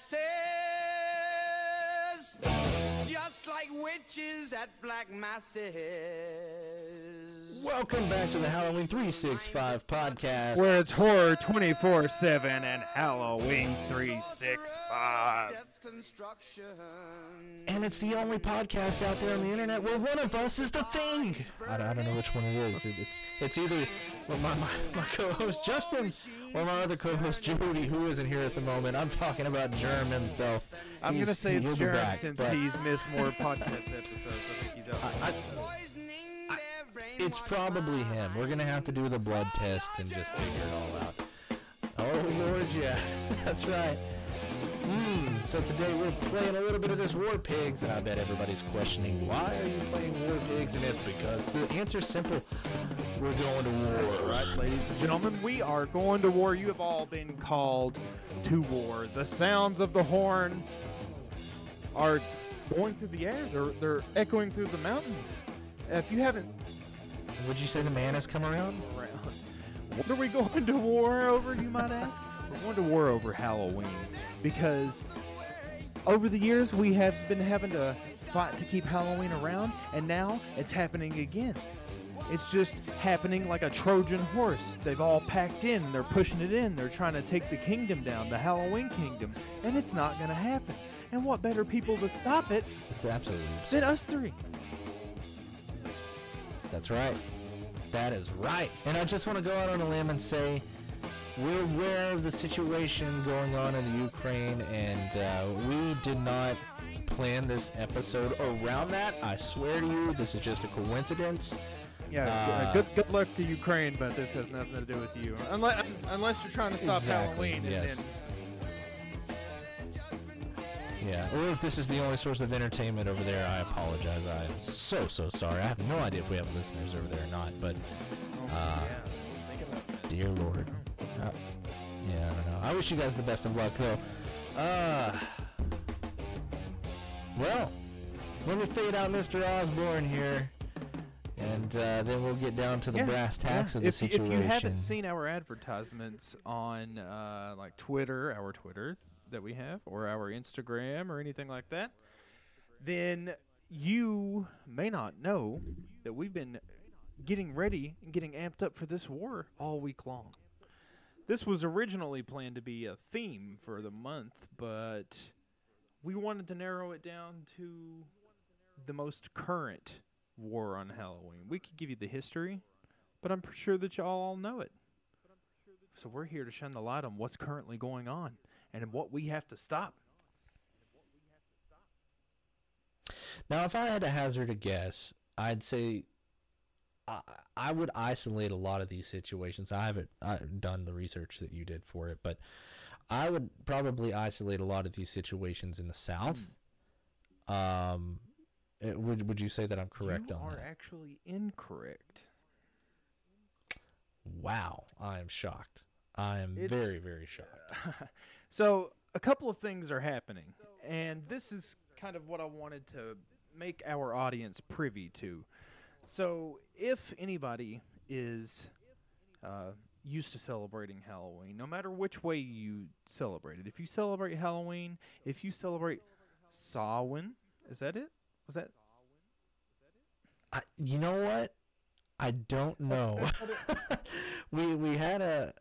masses, just like witches at black masses. Welcome back to the Halloween 365 podcast. where it's horror 24 7 and Halloween 365. And it's the only podcast out there on the internet where one of us is the thing. I, don't- I don't know which one it is. It, it's it's either well, my, my, my co-host Justin or my other co-host Jody, who isn't here at the moment. I'm talking about Germ himself. I'm going to say it's he'll be Jerem back, since but he's missed more podcast episodes. I think he's out. It's probably him. We're gonna have to do the blood test and just figure it all out. Oh Lord, yeah, that's right. Hmm. So today we're playing a little bit of this War Pigs, and I bet everybody's questioning why are you playing War Pigs, and it's because the answer's simple. We're going to war. Right, ladies and gentlemen, we are going to war. You have all been called to war. The sounds of the horn are going through the air. They're they're echoing through the mountains. If you haven't Would you say the man has come around? what are we going to war over? You might ask. We're going to war over Halloween because over the years we have been having to fight to keep Halloween around, and now it's happening again. It's just happening like a Trojan horse. They've all packed in, they're pushing it in, they're trying to take the kingdom down, the Halloween kingdom, and it's not going to happen. And what better people to stop it It's absolutely than us three? That's right. That is right. And I just want to go out on a limb and say we're aware of the situation going on in the Ukraine, and uh, we did not plan this episode around that. I swear to you, this is just a coincidence. Yeah, Uh, good good luck to Ukraine, but this has nothing to do with you. Unless unless you're trying to stop Exactly, Halloween, yes. and, Yeah. Or if this is the only source of entertainment over there, I apologize. I am so, so sorry. I have no idea if we have listeners over there or not, but Uh, Think. Dear Lord. Uh, yeah, I don't know. I wish you guys the best of luck, though. Uh, well, let me fade out Mr. Osbourne here, and uh, then we'll get down to the Yeah, brass tacks yeah. of the if, you- situation. If you haven't seen our advertisements on uh, like Twitter, our Twitter that we have, or our Instagram, or anything like that, then you may not know that we've been getting ready and getting amped up for this war all week long. This was originally planned to be a theme for the month, but we wanted to narrow it down to the most current war on Halloween. We could give you the history, but I'm pretty sure that y'all all know it. So we're here to shine the light on what's currently going on and what we have to stop. Now, if I had to hazard a guess, I'd say I, I would isolate a lot of these situations. I haven't uh, done the research that you did for it, but I would probably isolate a lot of these situations in the South. Um, eh, would would you say that I'm correct you on are actually incorrect. Wow, I am shocked. I am It's- very very shocked. So a couple of things are happening, and this is kind of what I wanted to make our audience privy to. So if anybody is uh, used to celebrating Halloween, no matter which way you celebrate it, if you celebrate Halloween, if you celebrate Samhain, is that it? Was that? I, you know what? I don't know. we we had a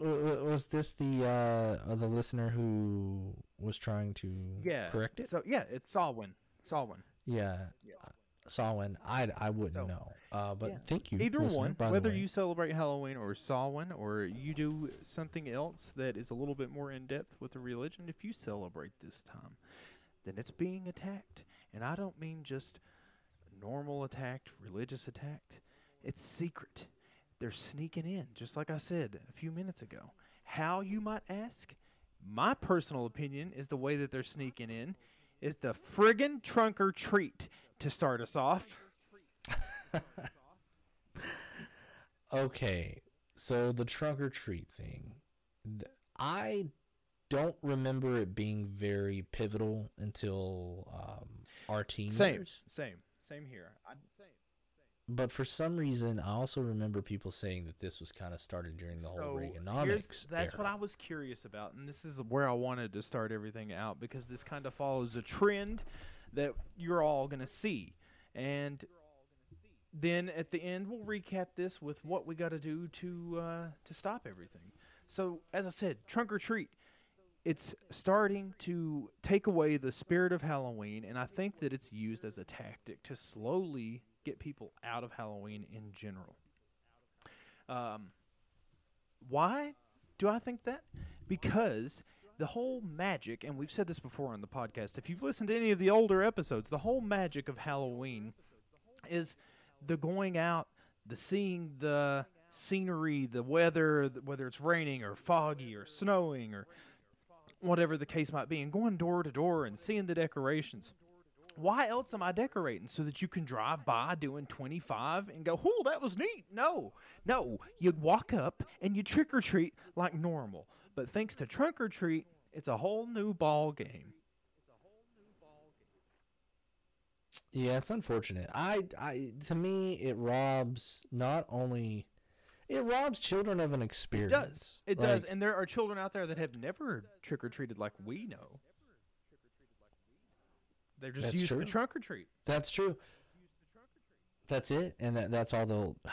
was this the uh, uh, the listener who was trying to Yeah. correct it? So yeah, it's Samhain. Samhain. yeah. Saw one. I I wouldn't So, know. Uh, but yeah. thank you. Either listener, one, by the whether you celebrate Halloween or Samhain, or you do something else that is a little bit more in depth with the religion, if you celebrate this time, then it's being attacked. And I don't mean just normal attacked, religious attacked. It's secret. They're sneaking in, just like I said a few minutes ago. How, you might ask? My personal opinion is the way that they're sneaking in is the friggin' trunk or treat to start us off. Okay, so the trunk or treat thing, I don't remember it being very pivotal until um, our team. Same, years. same, same here. I. but for some reason, I also remember people saying that this was kind of started during the whole So, Reaganomics. here's- That's what. I was curious about, and this is where I wanted to start everything out because this kind of follows a trend that you're all going to see. And then at the end, we'll recap this with what we got to do to uh, to stop everything. So, as I said, trunk or treat. It's starting to take away the spirit of Halloween, and I think that it's used as a tactic to slowly get people out of Halloween in general. Um, why do I think that? Because the whole magic, and we've said this before on the podcast, if you've listened to any of the older episodes, the whole magic of Halloween is the going out, the seeing the scenery, the weather, whether it's raining or foggy or snowing or whatever the case might be, and going door to door and seeing the decorations. Why else am I decorating? So that you can drive by doing 25 and go, oh, that was neat. No, no. You walk up and you trick or treat like normal. But thanks to trunk or treat, it's a whole new ball game. Yeah, it's unfortunate. I, I, to me, it robs not only, it robs children of an experience. It does. It does. And there are children out there that have never trick or treated like we know. They're just That's used true. to trunk or treat. That's true. That's it, and that, that's all they'll.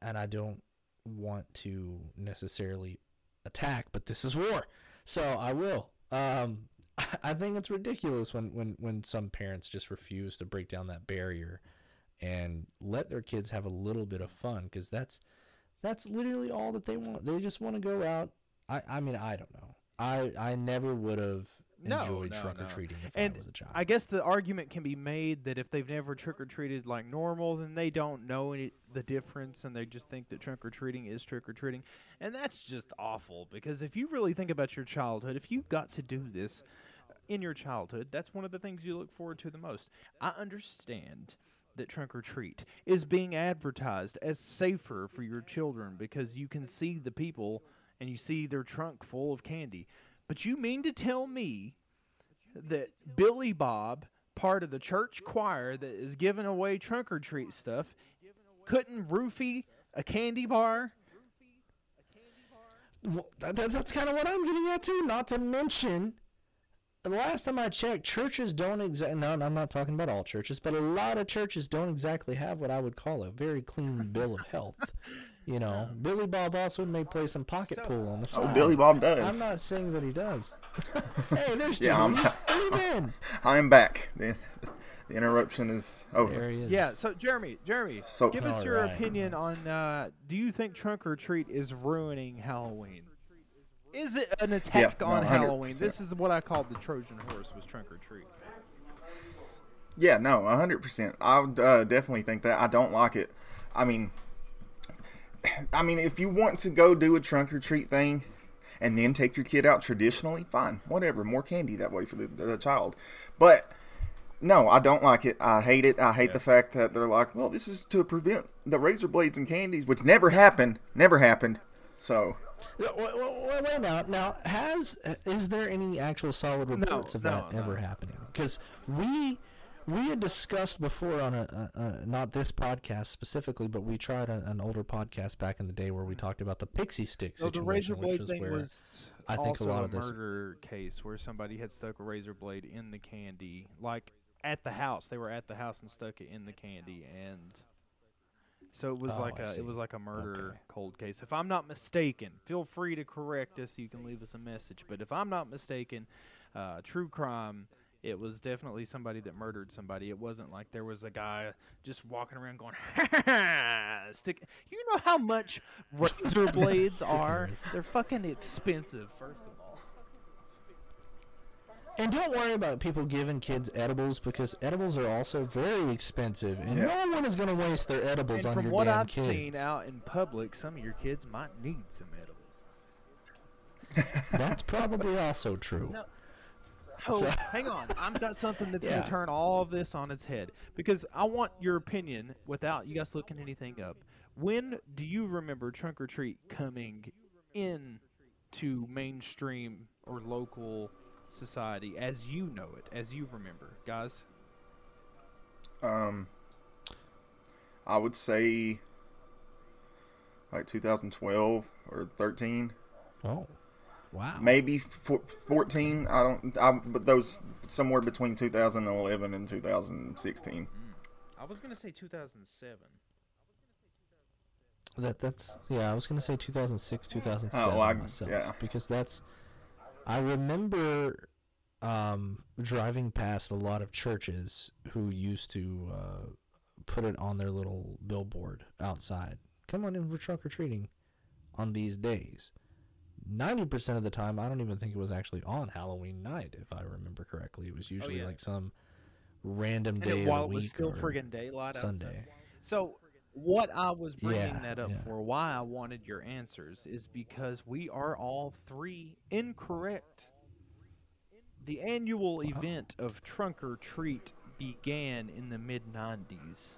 And I don't want to necessarily attack, but this is war, so I will. Um, I think it's ridiculous when when when some parents just refuse to break down that barrier and let their kids have a little bit of fun because that's that's literally all that they want. They just want to go out. I I mean I don't know. I I never would have No, enjoyed no, trunk or no. if And I was a child. I guess the argument can be made that if they've never trick or treated like normal, then they don't know any, the difference and they just think that trick or treating is trick or treating. And that's just awful because if you really think about your childhood, if you got to do this in your childhood, that's one of the things you look forward to the most. I understand that trunk or treat is being advertised as safer for your children because you can see the people and you see their trunk full of candy. But you mean to tell me that Billy Bob, part of the church choir that is giving away trunk or treat stuff, couldn't roofie a candy bar? Well, that, that- that's kind of what I'm getting at too. Not to mention, the last time I checked, churches don't exactly. No, I'm not talking about all churches, but a lot of churches don't exactly have what I would call a very clean bill of health. You know, Billy Bob also may play some pocket So- pool on the side. Oh. Billy Bob does. I'm not saying that he does. hey, there's Yeah, I'm- Jimmy. Leave in. I'm back. The, the interruption is over. There he is. Yeah. So Jeremy, Jeremy, So- give us your Alright. opinion on. Uh, do you think trunk or treat is ruining Halloween? Is it an attack no, on 100%. Halloween? This is what I called the Trojan horse was trunk or treat. Yeah, no, hundred percent. I uh, definitely think that. I don't like it. I mean, I mean, if you want to go do a trunk or treat thing, and then take your kid out traditionally, fine, whatever. More candy that way for the, the child. But no, I don't like it. I hate it. I hate the fact that they're like, well, this is to prevent the razor blades and candies, which never happened. Never happened. So Wait, wait, wait, wait now. Now, has is there any actual solid reports of no, that no. ever happening? Because we we had discussed before on a, a, a not this podcast specifically, but we tried a, an older podcast back in the day where we talked about the pixie stick So the situation, razor which blade thing where was I think a lot of this- murder case where somebody had stuck a razor blade in the candy, like at the house. They were at the house and stuck it in the candy, and so it was Oh, like I a see. it was like a murder Okay. cold case. If I'm not mistaken, feel free to correct us. You can leave us a message, but if I'm not mistaken, uh, true crime. It was definitely somebody that murdered somebody. It wasn't like there was a guy just walking around going, ha, ha, stick. You know how much razor blades are? They're fucking expensive, first of all. And don't worry about people giving kids edibles because edibles are also very expensive, and Yeah. no one is going to waste their edibles And on from your what damn I've kids. seen out in public, some of your kids might need some edibles. That's probably also true. No. Oh, So- hang on. I've got something that's Yeah. going to turn all of this on its head because I want your opinion without you guys looking anything up. When do you remember trunk or treat coming in to mainstream or local society as you know it, as you remember, guys? Um, I would say like 2012 or 13, Oh, wow. maybe four- 14. I don't. I, but those somewhere between 2011 and 2016. I was gonna say 2007. That that's yeah. I was gonna say 2006, 2007 Oh, I- myself yeah. because that's. I remember um, driving past a lot of churches who used to uh, put it on their little billboard outside. Come on in for trunk or treating on these days. Ninety percent of the time, I don't even think it was actually on Halloween night, if I remember correctly. It was oh, usually yeah. like some random And day it, of while the it was week still friggin' daylight. Sunday. So what I was bringing Yeah, that up yeah. for, why I wanted your answers, is because we are all three incorrect. The annual event of Trunk or Treat began in the mid '90s.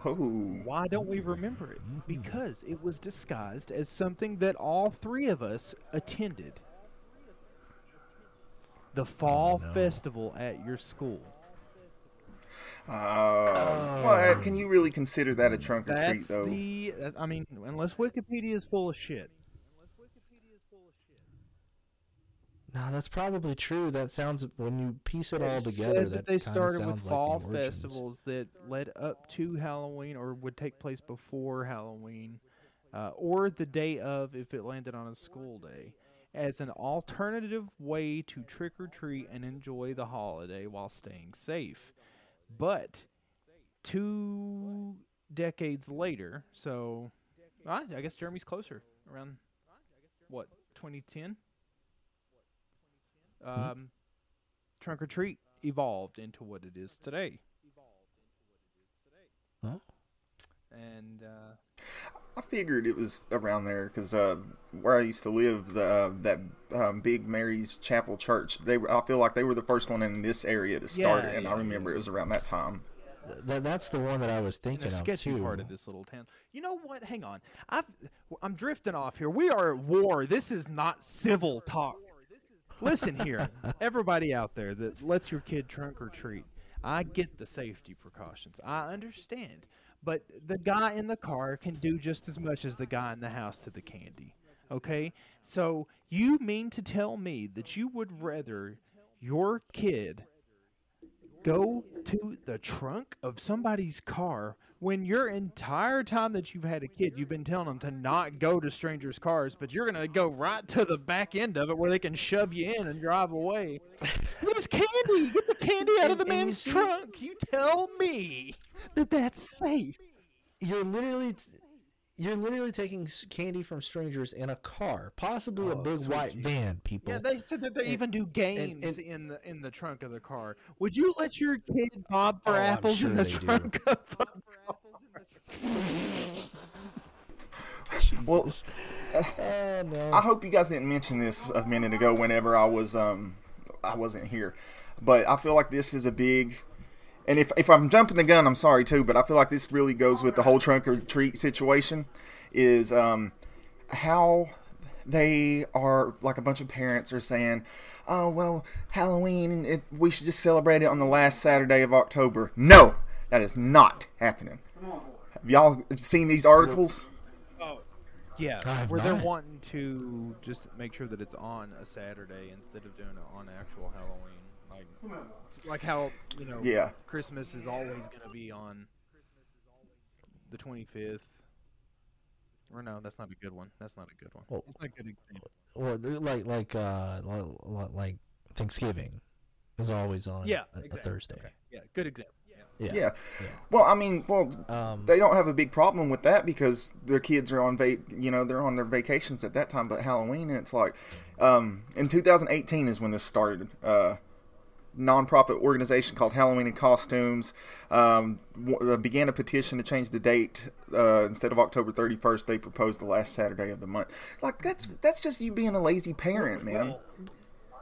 Whoa. Why don't we remember it? Because it was disguised as something that all three of us attended. The fall no. festival at your school. Uh, well, can you really consider that a trunk or treat though? the. I mean, unless Wikipedia is full of shit. No, that's probably true. That sounds when you piece it all It together. said That, they started with sounds like fall festivals that led up to Halloween or would take place before Halloween, uh, or the day of if it landed on a school day, as an alternative way to trick or treat and enjoy the holiday while staying safe. But two decades later, so I guess Jeremy's closer around what 2010. Um, Trunk or Treat evolved into what it is today. Oh. And uh, I figured it was around there because uh, where I used to live, the uh, that um, Big Mary's Chapel Church, they were, I feel like they were the first one in this area to start Yeah, it, and yeah, I remember it was around that time. Th- that's the one that I was thinking a of sketchy too. part of this little town. You know what? Hang on. I've I'm drifting off here. We are at war. This is not civil talk. Listen here, everybody out there that lets your kid trunk or treat. I get the safety precautions. I understand. But the guy in the car can do just as much as the guy in the house to the candy. Okay? So you mean to tell me that you would rather your kid go to the trunk of somebody's car when your entire time that you've had a kid, you've been telling them to not go to strangers' cars, but you're going to go right to the back end of it where they can shove you in and drive away. There's candy. Get the candy out of the And- and you man's see- trunk. You tell me that that's safe. You're literally, you're literally taking candy from strangers in a car, possibly a Oh, big white Jesus. van. People. Yeah, they said that they And- even do games and- in the in the trunk of the car. Would you let your kid bob for Oh, apples sure in the they do. trunk of a car? Well, Jesus. oh no. I hope you guys didn't mention this a minute ago whenever I was um I wasn't here. But I feel like this is a big and if if I'm jumping the gun, I'm sorry too, but I feel like this really goes with the whole trunk or treat situation is um how they are like a bunch of parents are saying, "Oh, well, Halloween if we should just celebrate it on the last Saturday of October." No, that is not happening. Have y'all seen these articles? Oh, yeah, I have where they're wanting to just make sure that it's on a Saturday instead of doing it on actual Halloween. Like, like how you know, Yeah. Christmas is always going to be on the 25th. Or no, that's not a good one. That's not a good one. Well- That's not a good example. Or they're like like uh li- li- like Thanksgiving is always on Yeah, a, a. Thursday. Okay. Yeah, good example. Yeah. Yeah. Yeah. Well, I mean, well, Um, they don't have a big problem with that because their kids are on va- you know they're on their vacations at that time but halloween and it's like um, in 2018 is when this started uh, nonprofit organization called halloween and costumes um, w- uh, began a petition to change the date uh, instead of october 31st they proposed the last saturday of the month like that's that's just you being a lazy parent man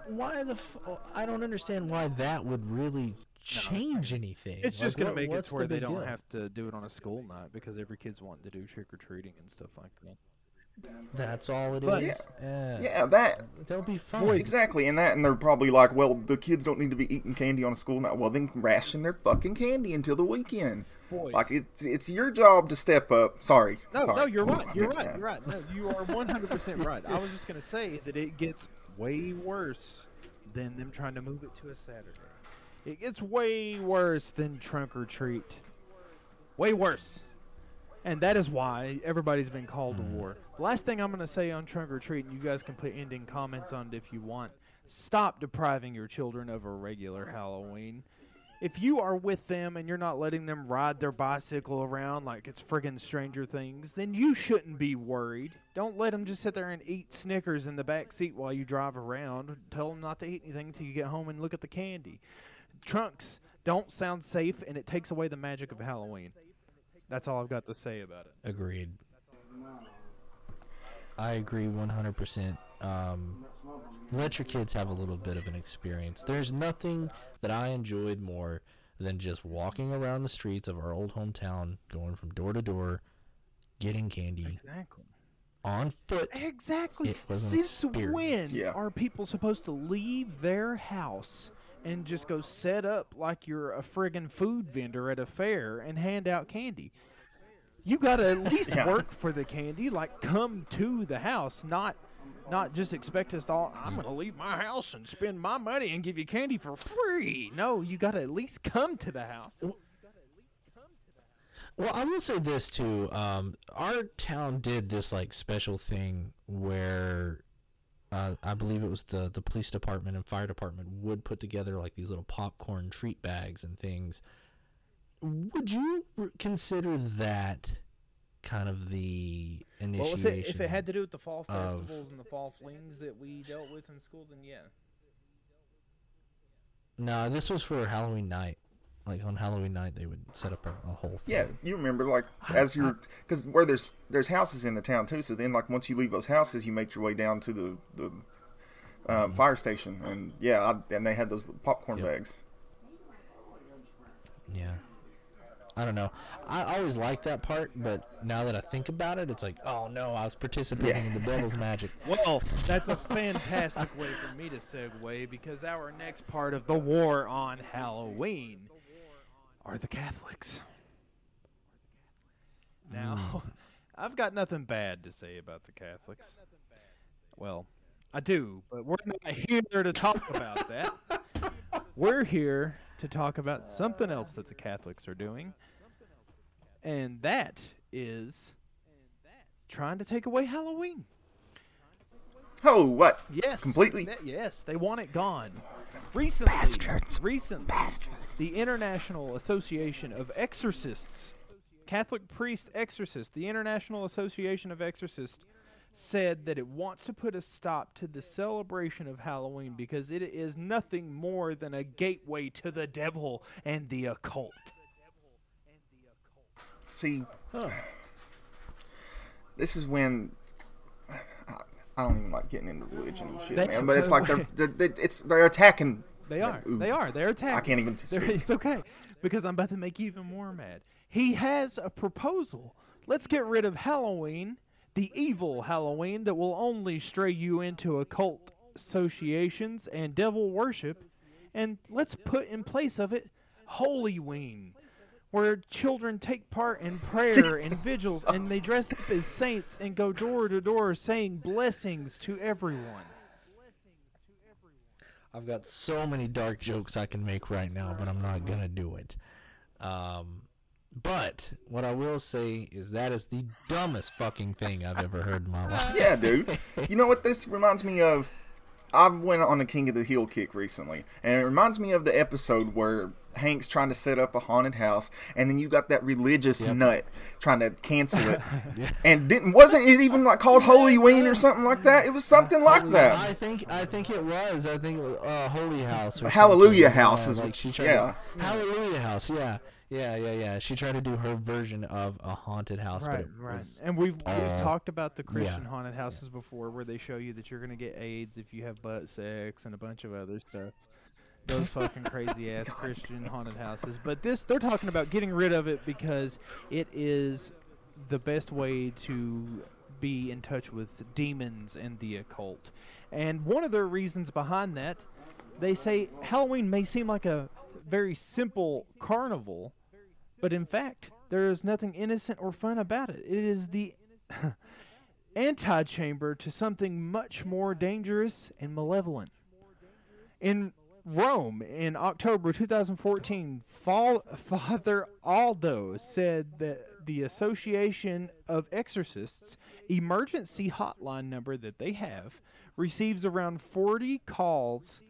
why the f- I don't understand why that would really change anything. It's just going to make it what's to where the they don't deal? have to do it on a school night because every kid's wanting to do trick or treating and stuff like that. That's all it is. But- yeah. yeah that They'll be fine. Exactly, and that, and they're probably like, well, the kids don't need to be eating candy on a school night. Well, then ration their fucking candy until the weekend. boys. Like it's it's your job to step up. Sorry. No, sorry. no, you're right. You're Yeah. right. You're right. No, you are 100% right. I was just going to say that it gets way worse than them trying to move it to a Saturday. It gets way worse than trunk or treat. Way worse. And that is why everybody's been called to war. The last thing I'm going to say on trunk or treat, and you guys can put ending comments on it if you want. Stop depriving your children of a regular Halloween if you are with them and you're not letting them ride their bicycle around like it's friggin' Stranger Things, then you shouldn't be worried. Don't let them just sit there and eat Snickers in the back seat while you drive around. Tell them not to eat anything until you get home and look at the candy. Trunks don't sound safe, and it takes away the magic of Halloween. That's all I've got to say about it. Agreed. I agree 100%. Um, let your kids have a little bit of an experience. There's nothing that I enjoyed more than just walking around the streets of our old hometown, going from door to door, getting candy Exactly. on foot. Exactly. It was an Since when. Yeah. are people supposed to leave their house and just go set up like you're a friggin' food vendor at a fair and hand out candy? You gotta at least Yeah. work for the candy. Like, come to the house, not not just expect us to all. I'm gonna leave my house and spend my money and give you candy for free. No, you gotta at least come to the house. Well, I will say this too. Um, our town did this like special thing where uh, I believe it was the the police department and fire department would put together like these little popcorn treat bags and things. Would you consider that kind of the Well, initiation? if it, if it had to do with the fall of- festivals and the fall flings that we dealt with in school, then yeah. no, this was for Halloween night. Like on Halloween night, they would set up a, a whole thing. Yeah, you remember like as you're because where there's there's houses in the town too. So then like once you leave those houses, you make your way down to the the um, fire station, and yeah, I, and they had those popcorn Yep. bags. Yeah. I don't know. I always liked that part, but now that I think about it, it's like, oh no, I was participating in the devil's magic. Well, that's a fantastic way for me to segue because our next part of the war on Halloween are the Catholics. Now, hmm. I've got nothing bad to say about the Catholics. Well, I do, but we're not here to talk about that. We're here to talk about something else that the Catholics are doing, and that is trying to take away Halloween. Oh, what? Yes. Completely? Yes, they want it gone. Recently, Bastards. Recently, the International Association of Exorcists, Catholic priest exorcists, the International Association of Exorcists said that it wants to put a stop to the celebration of Halloween because it is nothing more than a gateway to the devil and the occult. See, this is when I, don't even like getting into religion and shit, They- man. But it's like they're, they're, they it's they're attacking. They are. They are. They're attacking. I can't even They're- speak. It's okay because I'm about to make you even more mad. He has a proposal. Let's get rid of Halloween, the evil Halloween that will only stray you into occult associations and devil worship, and let's put in place of it Holyween, where children take part in prayer and vigils and they dress up as saints and go door to door saying blessings to everyone. I've got so many dark jokes I can make right now, but I'm not gonna do it. Um, but what I will say is that is the dumbest fucking thing I've ever heard in my life. Yeah, dude. You know what this reminds me of? I went on a King of the Hill kick recently, and it reminds me of the episode where Hank's trying to set up a haunted house, and then you got that religious nut trying to cancel it, and didn't wasn't it even like called Holy Ween or something like that? It was something like that. I think I think it was. I think it was uh, Holy House. Or Hallelujah something. House Yeah, is- like she tried. yeah. To, Hallelujah House. Yeah. Yeah, yeah, yeah. She tried to do her version of a haunted house, Right, right. And we've, we've talked about the Christian yeah. haunted houses before where they show you that you're going to get AIDS if you have butt sex and a bunch of other stuff. Those fucking crazy ass Christian haunted houses. But this, they're talking about getting rid of it because it is the best way to be in touch with demons and the occult. And one of the reasons behind that, they say Halloween may seem like a very simple carnival, But in fact, there is nothing innocent or fun about it. It is the antechamber to something much more dangerous and malevolent. In Rome in October 2014, Fall, Father Aldo said that the Association of Exorcists emergency hotline number that they have receives around 40 calls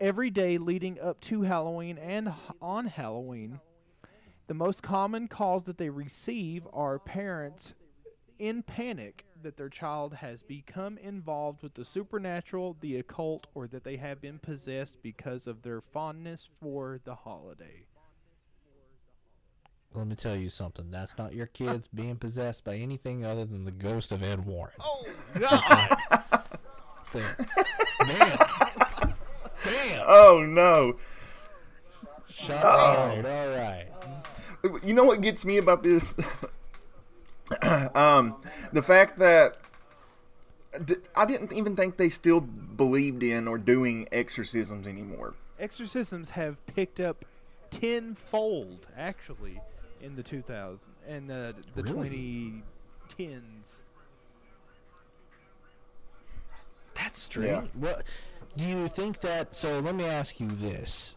every day leading up to Halloween and on Halloween. The most common calls that they receive are parents in panic that their child has become involved with the supernatural, the occult, or that they have been possessed because of their fondness for the holiday. Let me tell you something. That's not your kids being possessed by anything other than the ghost of Ed Warren. Oh God! Damn. Damn. Damn. Oh no. Shots fired. Oh. All right. You know what gets me about this? um, the fact that I didn't even think they still believed in or doing exorcisms anymore. Exorcisms have picked up tenfold, actually, in the 2000s and uh, the Really? 2010s. That's strange. Yeah. What do you think that? So let me ask you this.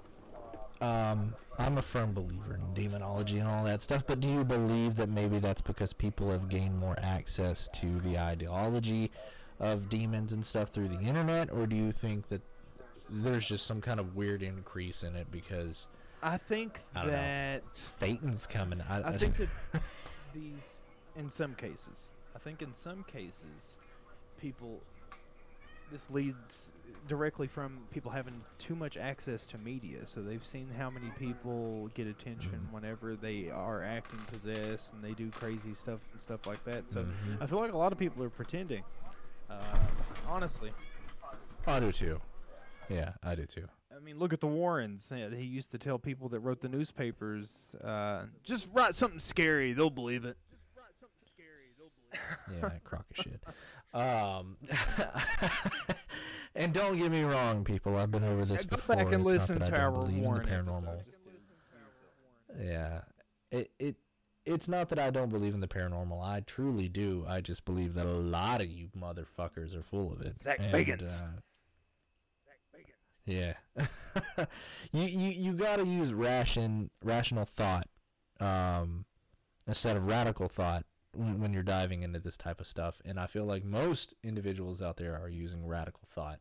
Um, I'm a firm believer in demonology and all that stuff, but do you believe that maybe that's because people have gained more access to the ideology of demons and stuff through the internet, or do you think that there's just some kind of weird increase in it because I think I know. that Satan's coming? I, I think that these, in some cases, I think in some cases, people, this leads directly from people having too much access to media. So they've seen how many people get attention Mhm. whenever they are acting possessed and they do crazy stuff and stuff like that. So Mhm. I feel like a lot of people are pretending. Uh, honestly, I do too. Yeah, I do too. I mean, look at the Warrens. Yeah, He used to tell people that wrote the newspapers, uh, just write something scary, they'll believe it. Yeah, crock of shit. Um, and don't get me wrong, people. I've been over this Go before. back and It's listen I to don't our believe in the Warren paranormal. Yeah, it it it's not that I don't believe in the paranormal. I truly do. I just believe that a lot of you motherfuckers are full of it. Zak And, Bagans. uh, yeah, you you you got to use ration rational thought um, instead of radical thought when, when you're diving into this type of stuff. And I feel like most individuals out there are using radical thought,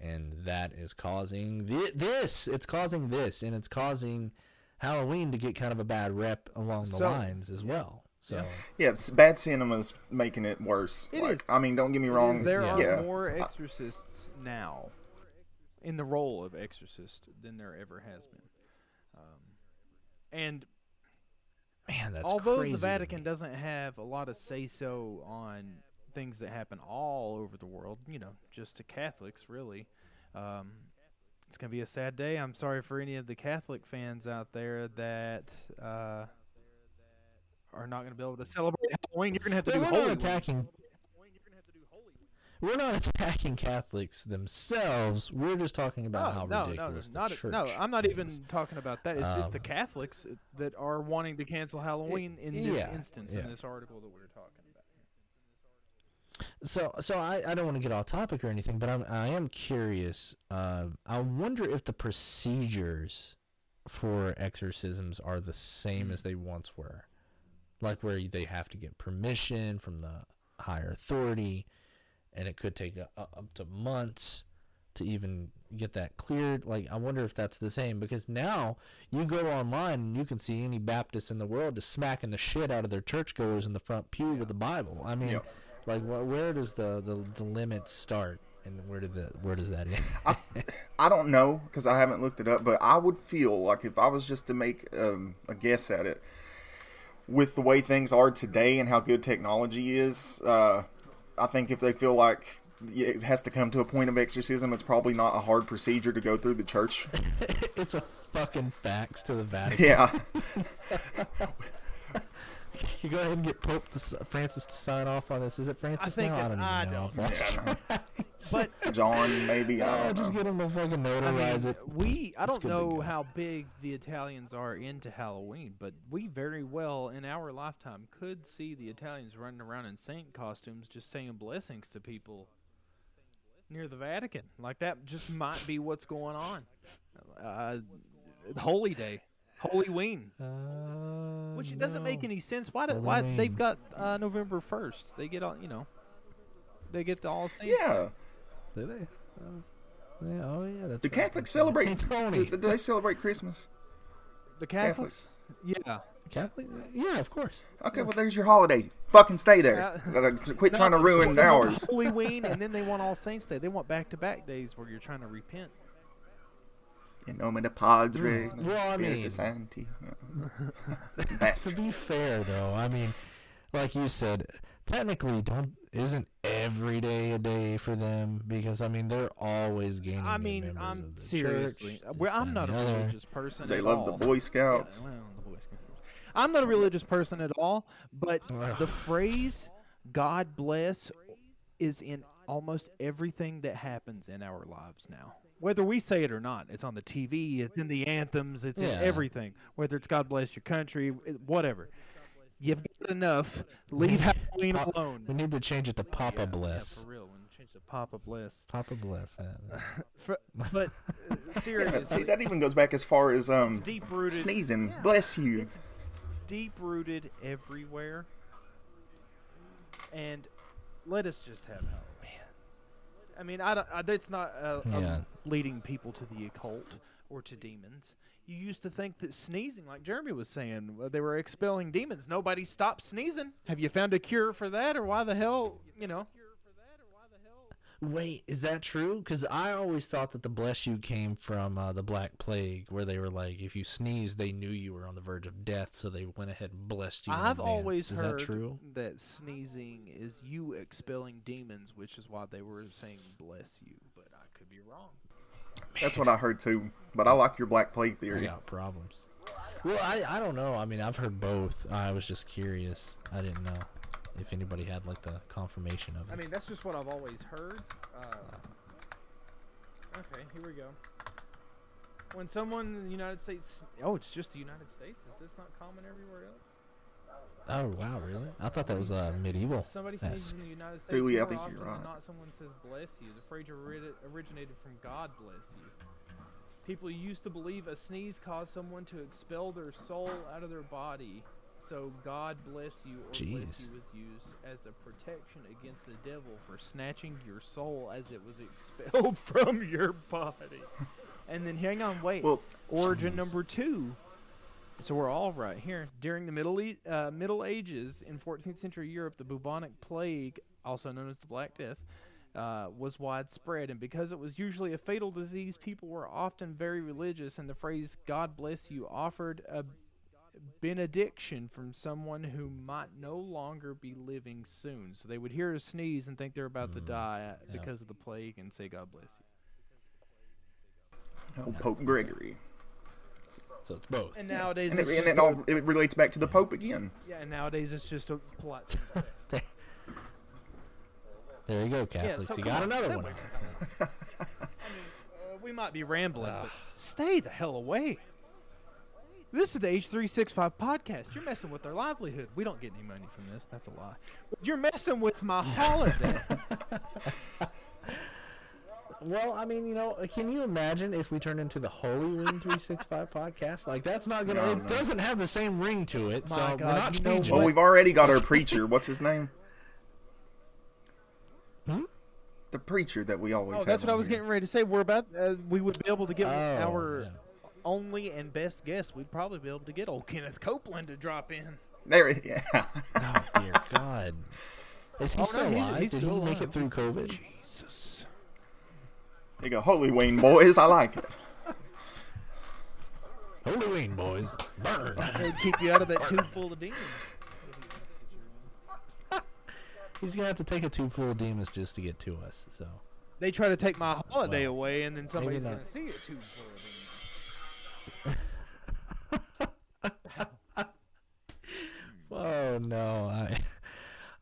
and that is causing thi- this. It's causing this, and it's causing Halloween to get kind of a bad rep along the So- lines as well. So Yeah. Yeah, s- bad cinema's making it worse. It like, is. I mean, don't get me It is, wrong. there yeah. are yeah. more exorcists now in the role of exorcist than there ever has been. Um, and man, that's although crazy the Vatican doesn't have a lot of say so on things that happen all over the world, you know, just to Catholics, really. Um, it's gonna be a sad day. I'm sorry for any of the Catholic fans out there that uh, are not gonna be able to celebrate Halloween. You're gonna have to But do we're Holy not Ween. We're not attacking Catholics themselves. We're just talking about how no, no, ridiculous no, the a- church no. I'm not even talking about that. It's just the Um, Catholics that are wanting to cancel Halloween in this yeah, instance yeah. in this article that we're talking about. So, so I, I don't want to get off topic or anything, but I'm I am curious. Uh, I wonder if the procedures for exorcisms are the same as they once were, like where they have to get permission from the higher authority, and it could take uh, up to months to even get that cleared. Like, I wonder if that's the same because now you go online and you can see any Baptist in the world just smacking the shit out of their churchgoers in the front pew with the Bible. I mean, Yeah. like, wh- where does the, the, the limits start and where did the where does that end? I, I don't know because I haven't looked it up, but I would feel like if I was just to make um, a guess at it, with the way things are today and how good technology is, uh, I think if they feel like it has to come to a point of exorcism, it's probably not a hard procedure to go through the church. it's a fucking fax to the Vatican. yeah, you go ahead and get Pope to, Francis to sign off on this. Is it Francis I think now? I don't I know. don't Yeah, But John, maybe. I don't just know. get him to fucking I notarize mean, it. we I don't know how big the Italians are into Halloween, but we very well in our lifetime could see the Italians running around in saint costumes just saying blessings to people near the Vatican. Like that just might be what's going on. Uh, Holy Day, Holy Ween, Uh, which it doesn't make any sense. Why? Do, Holy why they've got uh, November first? They get all you know. They get the all saints. Yeah. Do they? Oh, yeah, oh yeah, that's Do right. Catholics celebrate? Tony. Do, do they celebrate Christmas? The Catholics. Yeah. Catholic? Yeah, of course. Okay, well, there's your holiday. Fucking stay there. Uh, Uh, Quit trying to ruin ours. Holy Ween, and then they want All Saints Day. They want back-to-back days where you're trying to repent. In nomine Padre. Mm. Well, I Spiritus mean- Sancti. To be fair, though, I mean, like you said, technically, don't isn't every day a day for them because I mean they're always gaining. I mean, members I'm of the seriously. church, well, I'm and not a other. religious person. They at love the all. Boy Yeah, Scouts. well, the Boy Scouts. I'm not a religious person at all, but the phrase "God bless" is in almost everything that happens in our lives now. Whether we say it or not, it's on the TV, it's in the anthems, it's Yeah. in everything. Whether it's "God bless your country," whatever. You've got enough. Leave Halloween Pop- alone. We need to change it to Papa Yeah, Bless. Yeah, for real. When you change it to Papa Bless. Papa Bless. yeah. For, but uh, Yeah, seriously, see, that even goes back as far as um deep rooted. sneezing. Bless you. Deep rooted everywhere. And let us just have Halloween. I mean, I don't. I, that's not uh, um, leading people to the occult or to demons. You used to think that sneezing, like Jeremy was saying, they were expelling demons. Nobody stopped sneezing. Have you found a cure for that, or why the hell, you know? Wait, is that true? Because I always thought that the bless you came from uh, the Black Plague, where they were like, if you sneezed, they knew you were on the verge of death, so they went ahead and blessed you. I've always is heard that true? that sneezing is you expelling demons, which is why they were saying "bless you," but I could be wrong. That's what I heard too. But I like your Black Plague I theory. got problems. Well, I I don't know. I mean, I've heard both. I was just curious. I didn't know if anybody had like the confirmation of it. I mean, that's just what I've always heard. Uh, okay, here we go. When someone in the United States, oh, it's just the United States. Is this not common everywhere else? oh wow, really? I thought that was uh, medieval. Somebody Yes. sneezes in the United States, Really, I think often you're than right. not someone says "bless you." The phrase ori- originated from "God bless you." People used to believe a sneeze caused someone to expel their soul out of their body. So God bless you or bless you was used as a protection against the devil for snatching your soul as it was expelled from your body. And then hang on, wait. Well, Origin number two. So we're all right here. During the Middle e- uh, Middle Ages in 14th century Europe, the bubonic plague, also known as the Black Death, uh, was widespread, and because it was usually a fatal disease, people were often very religious, and the phrase "God bless you" offered a benediction from someone who might no longer be living soon. So they would hear a sneeze and think they're about to Mm, die uh, yeah. because of the plague, and say "God bless you." oh, Pope Gregory. So it's both. And nowadays, And, it, it's and it all it relates back to the Pope again. Yeah, and nowadays it's just a plot. There you go, Catholics. so you got on, another one. I mean, uh, we might be rambling, but stay the hell away. This is the H365 podcast. You're messing with our livelihood. We don't get any money from this. That's a lie. But you're messing with my holiday. Well, I mean, you know, uh, can you imagine if we turned into the Holy Wing 365 podcast? Like, that's not gonna. No, it no. doesn't have the same ring to it, My so we're God, not you know changing Well, we've already got our preacher. What's his name? Hmm? The preacher that we always oh, have. that's what I was here. getting ready to say. We're about. Uh, we would be able to get Oh, our yeah. Only and best guess, We'd probably be able to get old Kenneth Copeland to drop in. There, it- yeah. Oh dear God, is he Oh, no, still he's- alive? he's Did still he make alive. it through COVID? Jesus. There you go, Holy Wayne boys. I like it. Holy Wing, boys, burn! They'd keep you out of that tube full of demons. He's gonna have to take a tube full of demons just to get to us. So They try to take my holiday Well, away, and then somebody's going to see it tube full of demons. Whoa,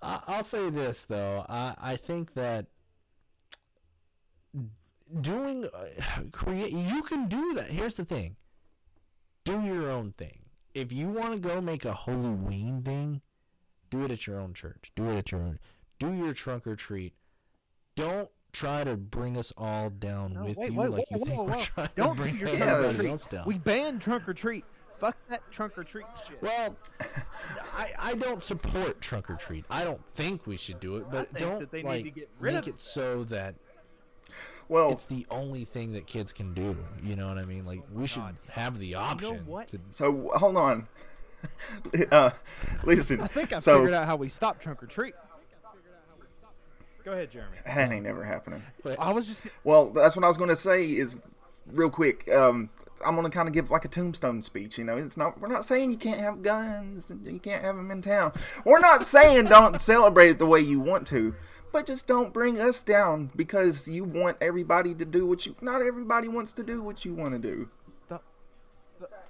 I'll say this though. I I think that doing uh, create you can do that. Here's the thing. Do your own thing. If you want to go make a Halloween thing, do it at your own church. Do it at your own. Do your trunk or treat. Don't try to bring us all down No, with wait, you wait, like whoa, you think whoa, we're trying Don't to bring your trunk or everybody treat. else down. We banned trunk or treat. Fuck that trunk or treat shit. Well, I, I don't support trunk or treat. I don't think we should do it, but don't that they need like to get rid make of it so that Well, it's the only thing that kids can do. You know what I mean? Like we should have the option. what? To, so hold on. uh, listen. I think I so figured out how we stop trunk or treat. Go ahead, Jeremy. that ain't never happening. I was just Well, that's what I was going to say. Is real quick. Um, I'm going to kind of give like a tombstone speech. You know, it's not. We're not saying you can't have guns. and You can't have them in town. We're not saying don't celebrate it the way you want to. But just don't bring us down because you want everybody to do what you. Not everybody wants to do what you want to do.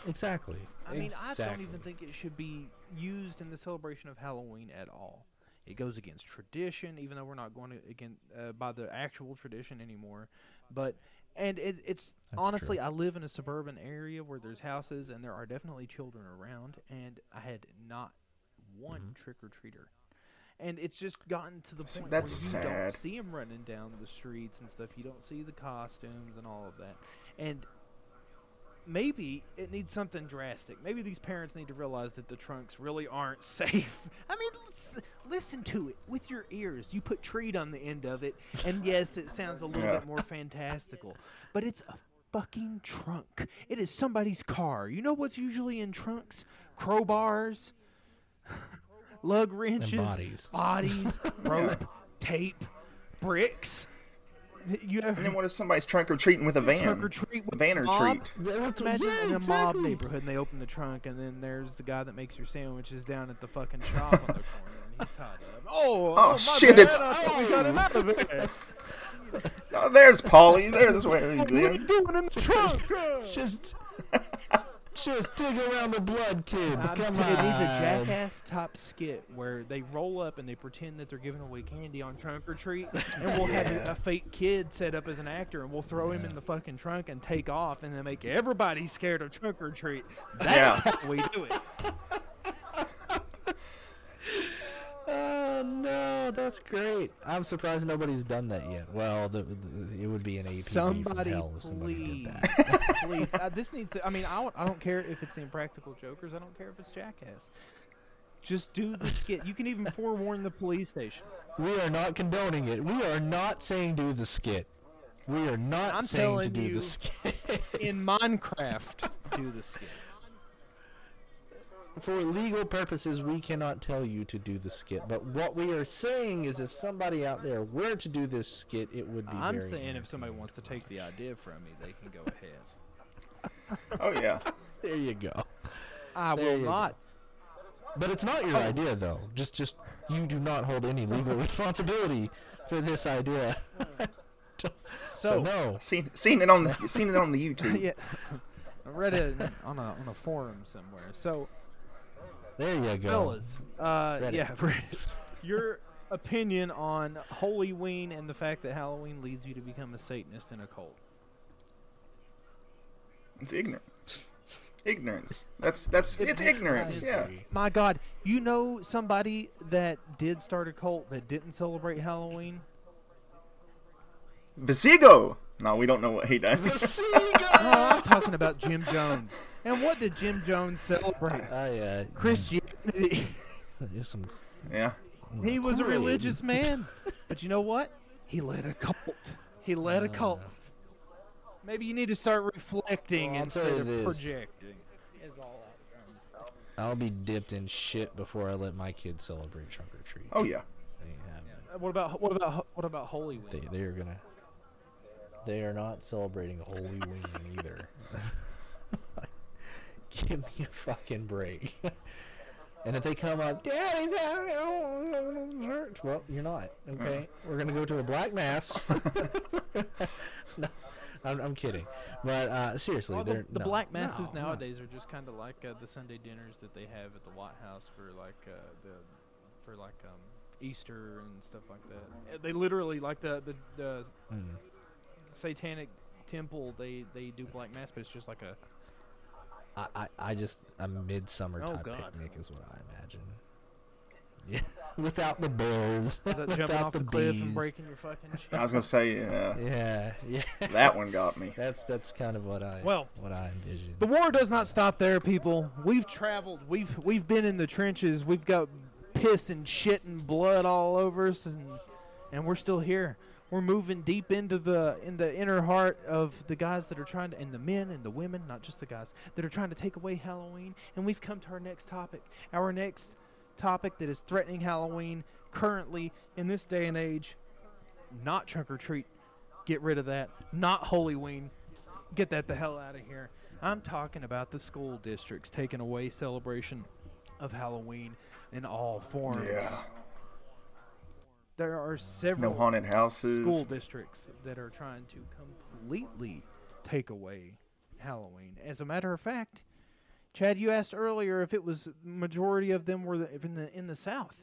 exactly. I mean, exactly. I don't even think it should be used in the celebration of Halloween at all. It goes against tradition, even though we're not going to again uh, by the actual tradition anymore. But and it, it's That's honestly, true. I live in a suburban area where there's houses and there are definitely children around, and I had not one Mm-hmm. trick or treater. And it's just gotten to the point that's where you sad. don't see them running down the streets and stuff. You don't see the costumes and all of that. And maybe it needs something drastic. Maybe these parents need to realize that the trunks really aren't safe. I mean, let's, listen to it with your ears. You put treat on the end of it, and yes, it sounds a little Yeah. bit more fantastical, but it's a fucking trunk. It is somebody's car. You know what's usually in trunks? Crowbars, lug wrenches, bodies. bodies, rope, tape, bricks. You have And then what if somebody's trunk or treating with a van? trunk or treat with a van or mob. treat. That's, Imagine yeah, in a mob neighborhood and they open the trunk and then there's the guy that makes your sandwiches down at the fucking shop on the corner and he's tied up. Oh, Oh, oh my shit, bad, it's- I thought we got him out of there. Oh, there's Polly. There's where he's What are you doing in the trunk? Just, just dig around the blood, kids. I'm Come t- on. It needs a jackass top skit where they roll up and they pretend that they're giving away candy on trunk or treat, and we'll have a, a fake kid set up as an actor, and we'll throw him in the fucking trunk and take off, and then make everybody scared of trunk or treat. That's Yeah. how we do it. Oh no, that's great. I'm surprised nobody's done that yet. Well, the, the, it would be an APB Somebody, from hell if somebody please, did that. please. Uh, this needs to. I mean, I, don't- I don't care if it's the Impractical Jokers. I don't care if it's Jackass. Just do the skit. You can even forewarn the police station. We are not condoning it. We are not saying do the skit. We are not I'm saying to do you. the skit. In Minecraft, do the skit. For legal purposes, we cannot tell you to do the skit. But what we are saying is, if somebody out there were to do this skit, it would be. I'm very saying if somebody wants to take the idea from me, they can go ahead. Oh yeah. There you go. I There will you go. not. But it's not your oh. idea, though. Just, just you do not hold any legal responsibility for this idea. so, So- no. Seen seen it on the seen it on the YouTube. yeah. I read it on a on a forum somewhere. So, There you go. fellas, uh, Reddit. yeah, Reddit. Your opinion on Halloween and the fact that Halloween leads you to become a Satanist in a cult? It's ignorant. Ignorance. That's that's It it's ignorance. Yeah. My God, you know somebody that did start a cult that didn't celebrate Halloween? Visigo. No, we don't know what he done. No, I'm talking about Jim Jones. And what did Jim Jones celebrate? I, uh, Christianity. there's some yeah. He was a religious man. But you know what? He led a cult. He led a cult. Maybe you need to start reflecting Well, I'll instead of this. projecting. Is all I- I'll be dipped in shit before I let my kids celebrate trunk or treat. Oh yeah. They have- Uh, What about what about what about Holy Week? They they are gonna. They are not celebrating Holy Week either. Give me a fucking break. and if they come up, Daddy, Daddy, I don't wanna go to church. Well, you're not. Okay, we're gonna go to a black mass. no, I'm, I'm kidding. But uh, seriously, Well, they're the, the no, black masses no, no. nowadays are just kind of like uh, the Sunday dinners that they have at the White House for like uh, the for like um, Easter and stuff like that. Uh, They literally like the the, the Mm. Satanic temple. They they do black mass, but it's just like a I, I, I just a midsummer Oh, type God. picnic is what I imagine. Yeah, without the bears, without jumping without off the, the cliff bees. and breaking your fucking shit. I was gonna say, yeah, Yeah, yeah. that one got me. That's that's kind of what I Well, what I envision. The war does not stop there, people. We've traveled. We've we've been in the trenches. We've got piss and shit and blood all over us, and and we're still here. We're moving deep into the in the inner heart of the guys that are trying to, and the men and the women, not just the guys that are trying to take away Halloween. And we've come to our next topic. Our next topic that is threatening Halloween currently in this day and age. Not trunk or treat. Get rid of that. Not Hollyween get that the hell out of here. I'm talking about the school districts taking away celebration of Halloween in all forms. Yeah, There are several no haunted houses. school districts that are trying to completely take away Halloween. As a matter of fact, Chad, you asked earlier if it was majority of them were the, in the in the South.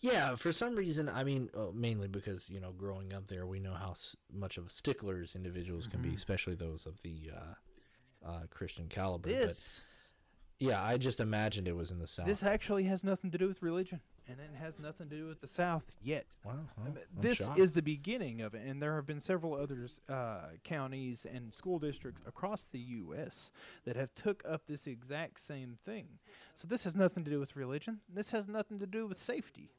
Yeah, for some reason, I mean, uh, mainly because you know, growing up there, we know how s- much of sticklers individuals can be, especially those of the uh, uh, Christian caliber. This but yeah, I just imagined it was in the south. this actually has nothing to do with religion, and it has nothing to do with the South yet. wow, well, this shocked. is the beginning of it, and there have been several other uh, counties and school districts across the U.S. that have took up this exact same thing. So this has nothing to do with religion. This has nothing to do with safety.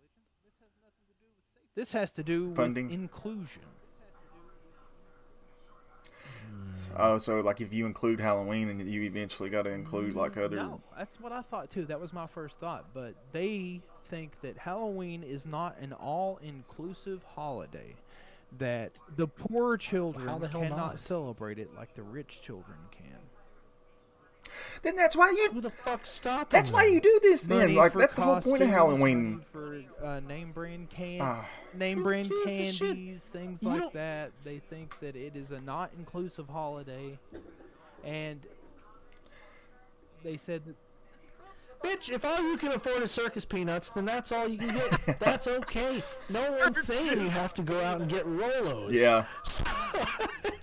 This has to do Funding. with inclusion. Oh, so like if you include Halloween, then you eventually got to include like other. No, that's what I thought too. That was my first thought. But they think that Halloween is not an all-inclusive holiday. That the poor children the cannot not? celebrate it like the rich children can. Then that's why you. Who the fuck stopped? That's them why you do this. Then Money like that's the whole point of Halloween. For uh, name brand can, Ah. name brand gives a shit? candies, things You like don't- that. They think that it is a not inclusive holiday, and they said that Bitch, if all you can afford is circus peanuts, then that's all you can get. that's okay. No one's saying you have to go out and get Rolos. Yeah.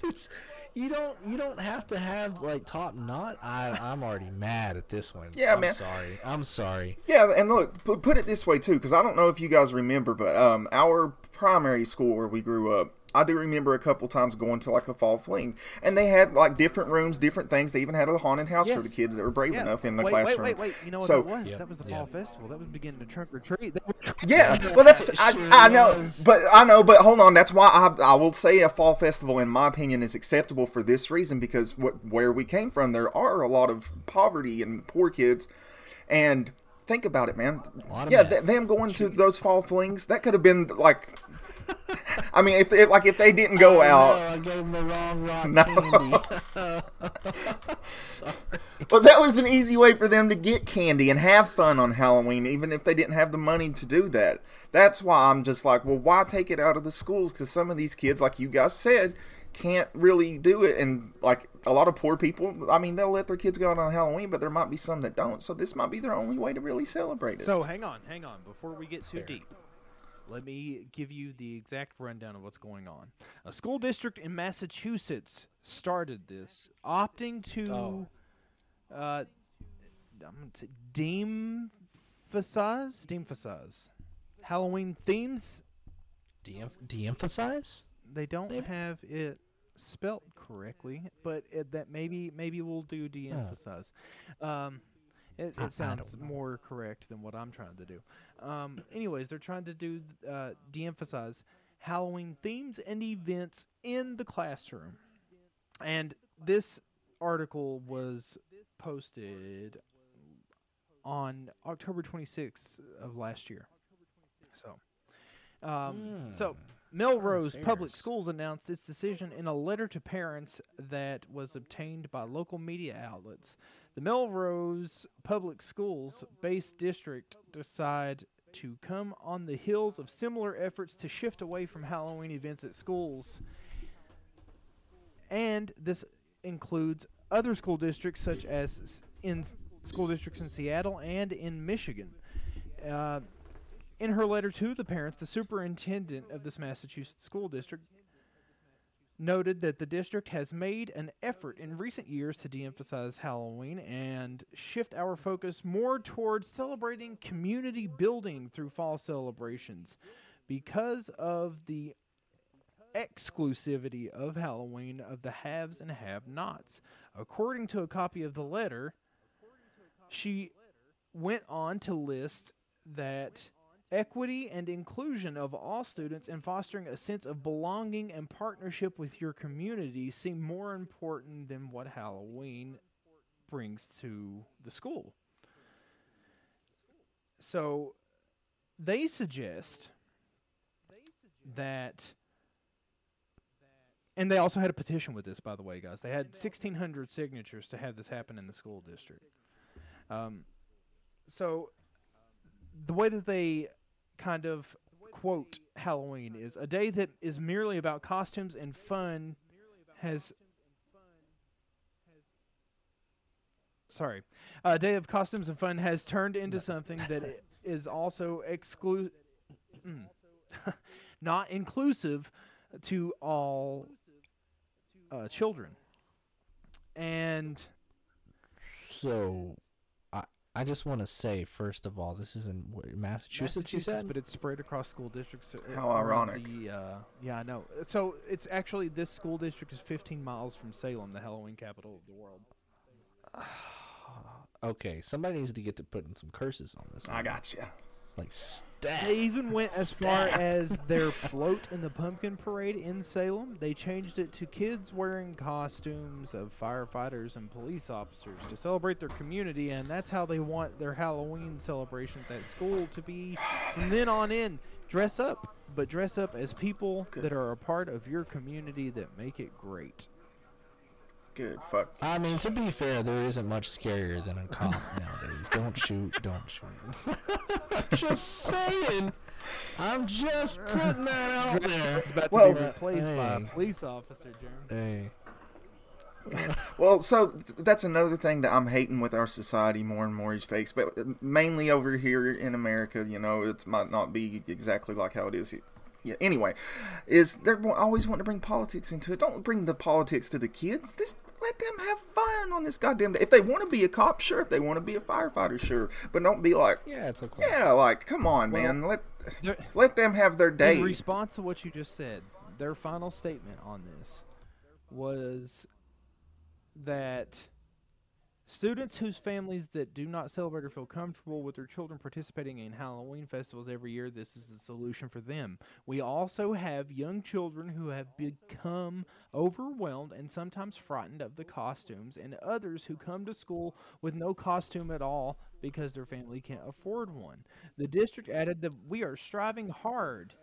You don't you don't have to have like top knot. I I'm already mad at this one. Yeah, I'm man. sorry. I'm sorry. Yeah, and look, pu- put it this way too, because I don't know if you guys remember, but um, our primary school where we grew up, I do remember a couple times going to like a fall fling, and they had like different rooms, different things. They even had a haunted house for the kids that were brave yeah, enough in the wait, classroom. Wait, wait, wait. You know what So- that was? Yep, That was the yep. fall festival. That was beginning to trunk or treat. They were Yeah, well, that's I, Sure I know, was. but I know, but hold on. That's why I I will say a fall festival, in my opinion, is acceptable for this reason because what where we came from, there are a lot of poverty and poor kids, and think about it, man. Yeah, th- them going to those fall flings that could have been like. I mean, if they, like if they didn't go oh, out, No, I gave him the wrong rock No. candy. But that was an easy way for them to get candy and have fun on Halloween, even if they didn't have the money to do that. That's why I'm just like, well, why take it out of the schools? Because some of these kids, like you guys said, can't really do it. And like a lot of poor people, I mean, they'll let their kids go out on Halloween, but there might be some that don't. So this might be their only way to really celebrate it. So hang on, hang on. Before we get too Fair. deep, let me give you the exact rundown of what's going on. A school district in Massachusetts started this, opting to, Oh. uh, I'm gonna say de-emphasize, de-emphasize Halloween themes. De- de-emphasize? They don't Maybe. have it spelt correctly, but it, that maybe maybe we'll do de-emphasize. Um, it, it sounds more correct than what I'm trying to do. Um, anyways, they're trying to do uh, de-emphasize Halloween themes and events in the classroom, and this article was posted on October 26th of last year. So, um, so Melrose Public Schools announced its decision in a letter to parents that was obtained by local media outlets. The Melrose Public Schools based district decide to come on the heels of similar efforts to shift away from Halloween events at schools. And this includes other school districts such as in school districts in Seattle and in Michigan. Uh, in her letter to the parents, the superintendent of this Massachusetts school district noted that the district has made an effort in recent years to de emphasize Halloween and shift our focus more towards celebrating community building through fall celebrations. Because of the exclusivity of Halloween of the haves and have nots. According to a copy of the letter, she went on to list that equity and inclusion of all students and fostering a sense of belonging and partnership with your community seem more important than what Halloween brings to the school. So they suggest that and they also had a petition with this by the way guys they had 1600 signatures to have this happen in the school district um, so the way that they kind of quote halloween is a day that is merely about costumes and fun has sorry a day of costumes and fun has turned into something that is also exclu- mm, not inclusive to all uh, children. And So, I I just want to say first of all, this is in what, Massachusetts. You said, but it's spread across school districts. uh, How ironic. The, uh, yeah, I know. So it's actually this school district is 15 miles from Salem, the Halloween capital of the world. okay, somebody needs to get to putting some curses on this. I one. got you. Like stat. They even went as far as their float in the pumpkin parade in Salem. They changed it to kids wearing costumes of firefighters and police officers to celebrate their community, and that's how they want their Halloween celebrations at school to be from then on in. Dress up, but dress up as people that are a part of your community that make it great. Good. Fuck. I mean, to be fair, there isn't much scarier than a cop nowadays. Don't shoot, don't shoot. just saying. I'm just putting that out there. It's about Well- to be replaced by a police officer, Jeremy. Hey, Well, so that's another thing that I'm hating with our society more and more each day, but uh, mainly over here in America. You know, it might not be exactly like how it is. Yeah. Anyway, is they're always wanting to bring politics into it. Don't bring the politics to the kids. Just let them have fun on this goddamn day. If they want to be a cop, sure. If they want to be a firefighter, sure. But don't be like, yeah, it's okay. yeah, like come on, Well, man. Let let them have their day. In response to what you just said, their final statement on this was that students whose families that do not celebrate or feel comfortable with their children participating in Halloween festivals every year, this is the solution for them. We also have young children who have become overwhelmed and sometimes frightened of the costumes, and others who come to school with no costume at all because their family can't afford one. The district added that we are striving hard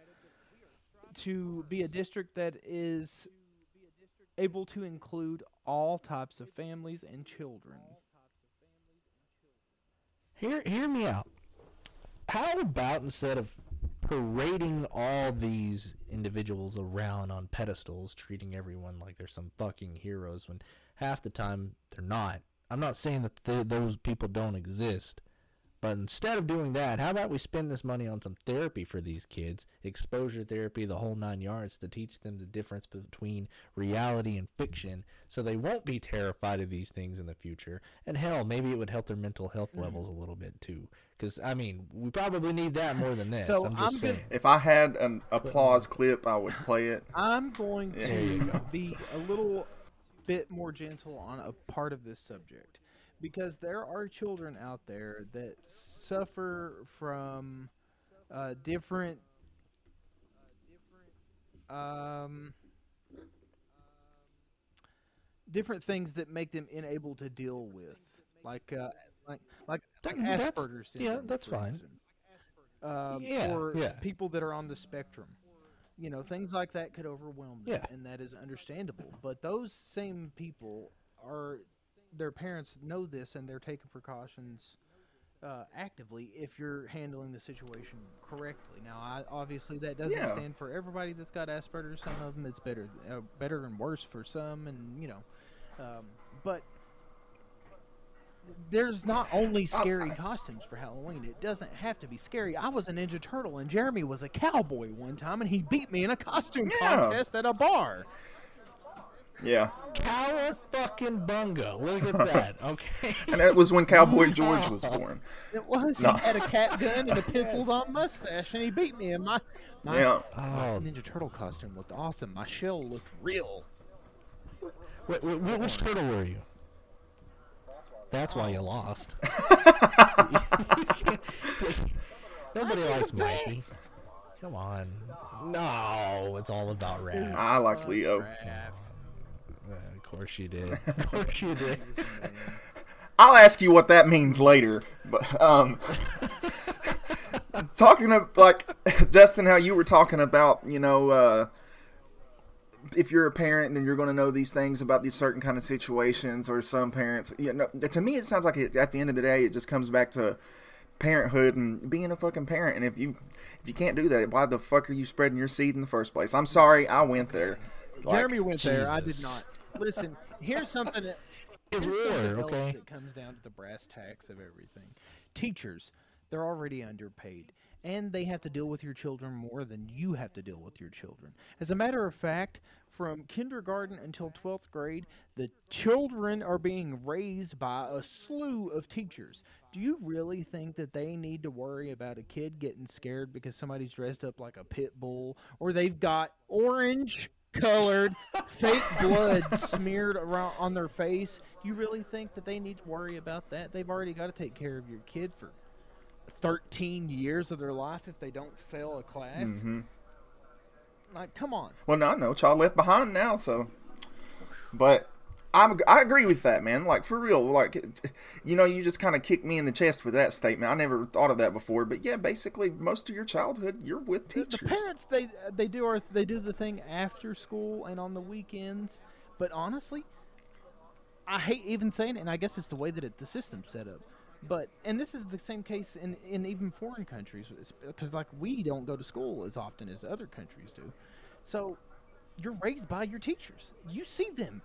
to be a district that is able to include all types of families and children. Hear, hear me out. How about instead of parading all these individuals around on pedestals, treating everyone like they're some fucking heroes when half the time they're not? I'm not saying that th- those people don't exist, but instead of doing that, how about we spend this money on some therapy for these kids, exposure therapy, the whole nine yards, to teach them the difference between reality and fiction, so they won't be terrified of these things in the future. And hell, maybe it would help their mental health hmm. levels a little bit too. Because I mean, we probably need that more than this. So I'm just I'm gonna- saying. if I had an applause clip, I would play it. I'm going to be a little bit more gentle on a part of this subject because there are children out there that suffer from uh, different um, different things that make them unable to deal with, like uh, like like, like Asperger's yeah, that's fine. Um, Yeah, or yeah. people that are on the spectrum. You know, things like that could overwhelm them, Yeah. and that is understandable. But those same people are, their parents know this, and they're taking precautions uh, actively if you're handling the situation correctly. Now, I, obviously, that doesn't Yeah. stand for everybody that's got Asperger's. Some of them it's better, uh, better and worse for some, and you know, um, but there's not only scary costumes for Halloween. It doesn't have to be scary. I was a Ninja Turtle and Jeremy was a cowboy one time and he beat me in a costume Yeah. contest at a bar. Yeah, Cow fucking bunga. Look at that. Okay. and that was when Cowboy George was born. It was. No. He had a cat gun and a penciled on mustache and he beat me in my, my Yeah. my Oh. Ninja Turtle costume looked awesome. My shell looked real. Wait, wait, wait, which turtle were you? That's why you lost. Nobody likes Mikey. Come on. No, it's all about Raph. I liked Leo. Of course you did. Of course you did. I'll ask you what that means later. But um, talking of like Justin, how you were talking about, you know, uh, if you're a parent, then you're going to know these things about these certain kind of situations. Or some parents, you know, to me, it sounds like it, at the end of the day, it just comes back to parenthood and being a fucking parent. And if you if you can't do that, why the fuck are you spreading your seed in the first place? I'm sorry, I went there. Like, Jeremy went there. I did not. Listen, here's something that something war, okay? that comes down to the brass tacks of everything. Teachers, they're already underpaid, and they have to deal with your children more than you have to deal with your children. As a matter of fact, from kindergarten until 12th grade, the children are being raised by a slew of teachers. Do you really think that they need to worry about a kid getting scared because somebody's dressed up like a pit bull or they've got orange colored fake blood smeared around on their face? You really think that they need to worry about that? They've already got to take care of your kid for 13 years of their life if they don't fail a class. Mm-hmm. Like, come on. Well, no, no child left behind now. So, but I'm, I agree with that, man. Like for real, like you know, you just kind of kicked me in the chest with that statement. I never thought of that before, but yeah, basically, most of your childhood, you're with teachers. The parents they they do our, they do the thing after school and on the weekends, but honestly, I hate even saying it, and I guess it's the way that it, the system's set up. But and this is the same case in in even foreign countries because like we don't go to school as often as other countries do, so you're raised by your teachers. You see them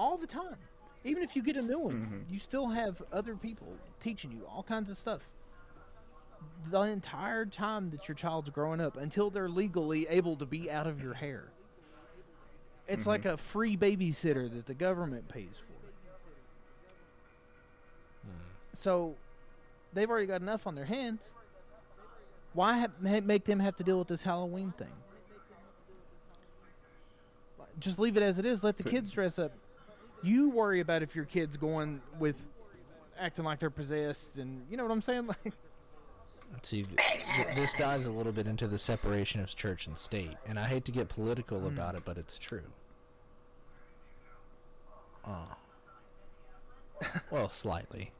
all the time. Even if you get a new one, mm-hmm. you still have other people teaching you all kinds of stuff the entire time that your child's growing up until they're legally able to be out of your hair. It's like mm-hmm. a free babysitter that the government pays for. Hmm. So they've already got enough on their hands. Why ha- make them have to deal with this Halloween thing? Just leave it as it is. Let the kids dress up. You worry about if your kid's going with acting like they're possessed, and you know what I'm saying. Like, See, th- th- this dives a little bit into the separation of church and state, and I hate to get political hmm. about it, but it's true. Oh. Well, slightly,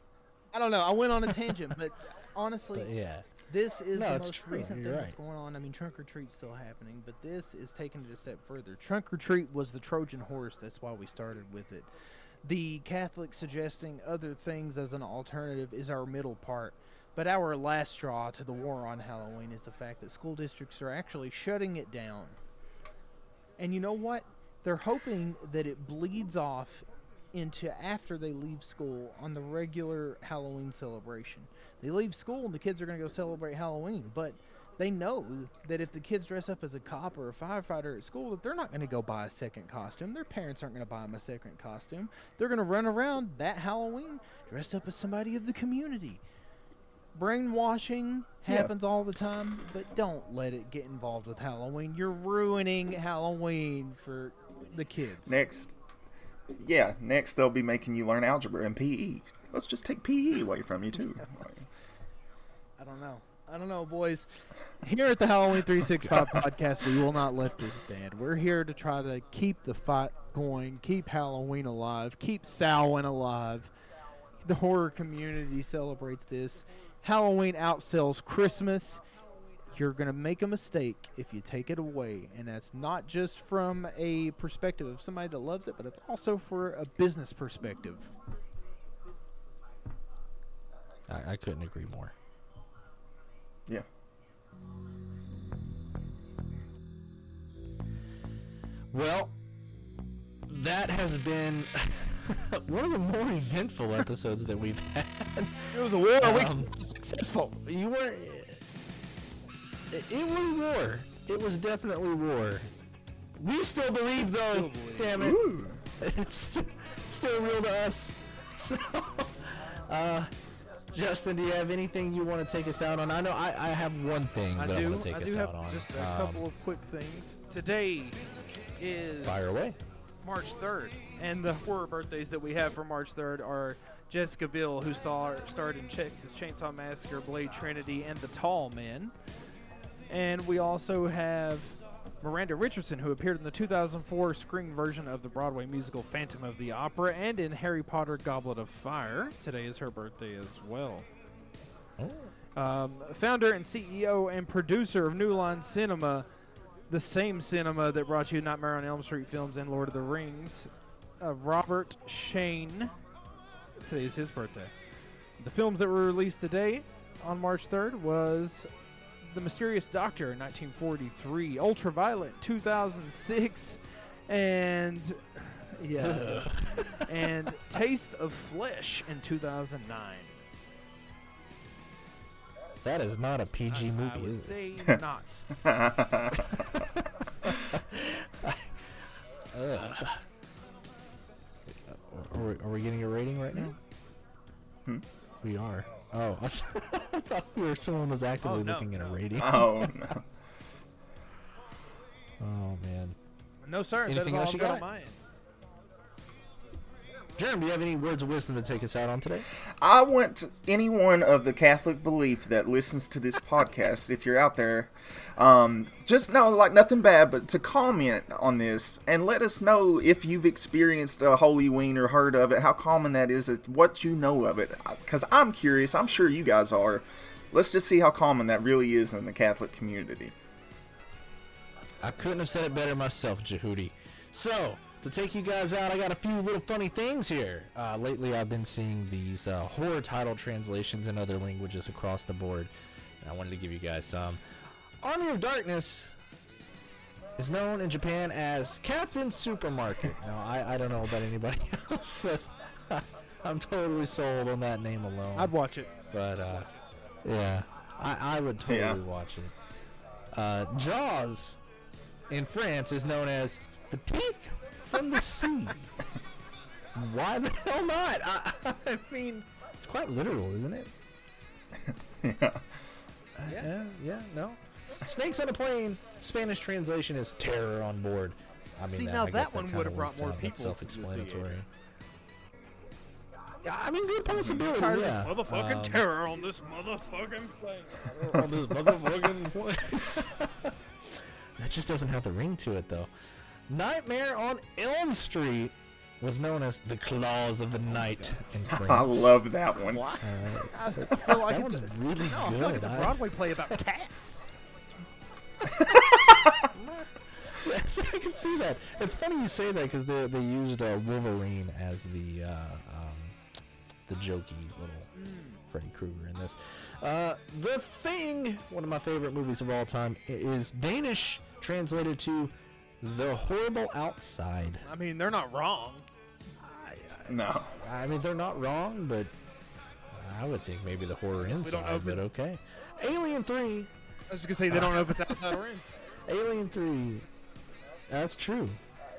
I don't know. I went on a tangent, but honestly, but yeah. This is No, the most true. recent You're thing that's going on. I mean, trunk or treat's still happening, but this is taking it a step further. Trunk or treat was the Trojan horse. That's why we started with it. The Catholic suggesting other things as an alternative is our middle part. But our last straw to the war on Halloween is the fact that school districts are actually shutting it down. And you know what? They're hoping that it bleeds off into after they leave school on the regular Halloween celebration. They leave school and the kids are going to go celebrate Halloween, but they know that if the kids dress up as a cop or a firefighter at school, that they're not going to go buy a second costume. Their parents aren't going to buy them a second costume. They're going to run around that Halloween dressed up as somebody of the community. Brainwashing Yeah. happens all the time, but don't let it get involved with Halloween. You're ruining Halloween for the kids. Next, yeah, next they'll be making you learn algebra and PE. Let's just take PE away from you too. Like, I don't know. I don't know, boys. Here at the Halloween 365 podcast, we will not let this stand. We're here to try to keep the fight going, keep Halloween alive, keep Samhain alive. The horror community celebrates this. Halloween outsells Christmas. You're going to make a mistake if you take it away. And that's not just from a perspective of somebody that loves it, but it's also for a business perspective. I, I couldn't agree more. yeah. Well, that has been one of the more eventful episodes that we've had. It was a war. Um, we successful. You were. It, it was war. It was definitely war. We still believe, though. Still believe. Damn it. Ooh. It's still, it's still real to us. So, uh, Justin, do you have anything you want to take us out on? I know I, I have one thing I that I do. want to take I us do have out on. just a Um, couple of quick things. Today is Fire away. March 3rd, and the horror birthdays that we have for March 3rd are Jessica Biel, who star, starred in Texas Chainsaw Massacre, Blade Trinity, and The Tall Men. And we also have Miranda Richardson, who appeared in the 2004 screen version of the Broadway musical Phantom of the Opera and in Harry Potter Goblet of Fire. Today is her birthday as well. Oh. Um, founder and CEO and producer of New Line Cinema, the same cinema that brought you Nightmare on Elm Street films and Lord of the Rings, uh, Robert Shaye. Today is his birthday. The films that were released today on March 3rd was The Mysterious Doctor in 1943, Ultraviolet 2006, and yeah, and Taste of Flesh in 2009. That is not a PG I movie, would is it? say not. Ugh. Are we, are we getting a rating right now? Hmm? We are. Oh, I thought we were, someone was actively Oh, no, looking at a no. rating. Oh no. Oh man. No, sir. that is Anything all else you got got? on my end. Jerem, do you have any words of wisdom to take us out on today? I want anyone of the Catholic belief that listens to this podcast, if you're out there, um, just know, like nothing bad, but to comment on this and let us know if you've experienced a holy ween or heard of it, how common that is, what you know of it. Because I'm curious, I'm sure you guys are. Let's just see how common that really is in the Catholic community. I couldn't have said it better myself, Jehudi. So, to take you guys out, I got a few little funny things here. Uh, lately, I've been seeing these uh, horror title translations in other languages across the board. And I wanted to give you guys some. Army of Darkness is known in Japan as Captain Supermarket. now, I, I don't know about anybody else, but I'm totally sold on that name alone. I'd watch it. but uh, yeah, I, I would totally Yeah. watch it. Uh, Jaws in France is known as the teeth from the sea. Why the hell not? I, I mean, it's quite literal, isn't it? Yeah. Uh, yeah, yeah, no. Snakes on a plane. Spanish translation is terror on board. I mean, See, that, now I guess that one would've brought more people self-explanatory. Yeah, I mean, good possibility. Tired yeah. motherfucking Um, terror on this motherfucking plane. on this motherfucking plane. that just doesn't have the ring to it, though. Nightmare on Elm Street was known as the Claws of the Night in France. I love that one. Uh, I feel like that it's one's a, really no, I good. feel like it's a Broadway play about cats. Yes, I can see that. It's funny you say that because they, they used uh, Wolverine as the uh, um, the jokey little Freddy Krueger in this. Uh, the Thing, one of my favorite movies of all time, is Danish translated to The Horrible Outside. I mean, they're not wrong. No. I mean, they're not wrong, but I would think maybe the horror inside, but okay. Alien 3 I was just gonna say they don't know if it's outside or in. Alien 3. That's true.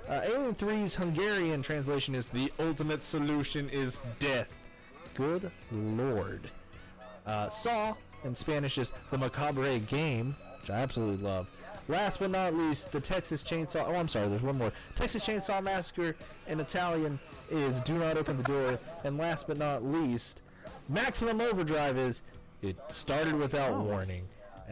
Uh, Alien 3's Hungarian translation is The ultimate solution is death. Good lord. Uh, Saw in Spanish is The Macabre Game, which I absolutely love. Last but not least, the Texas Chainsaw. Oh, I'm sorry, there's one more. Texas Chainsaw Massacre in Italian is Do Not Open the Door. And last but not least, Maximum Overdrive is It Started Without Warning.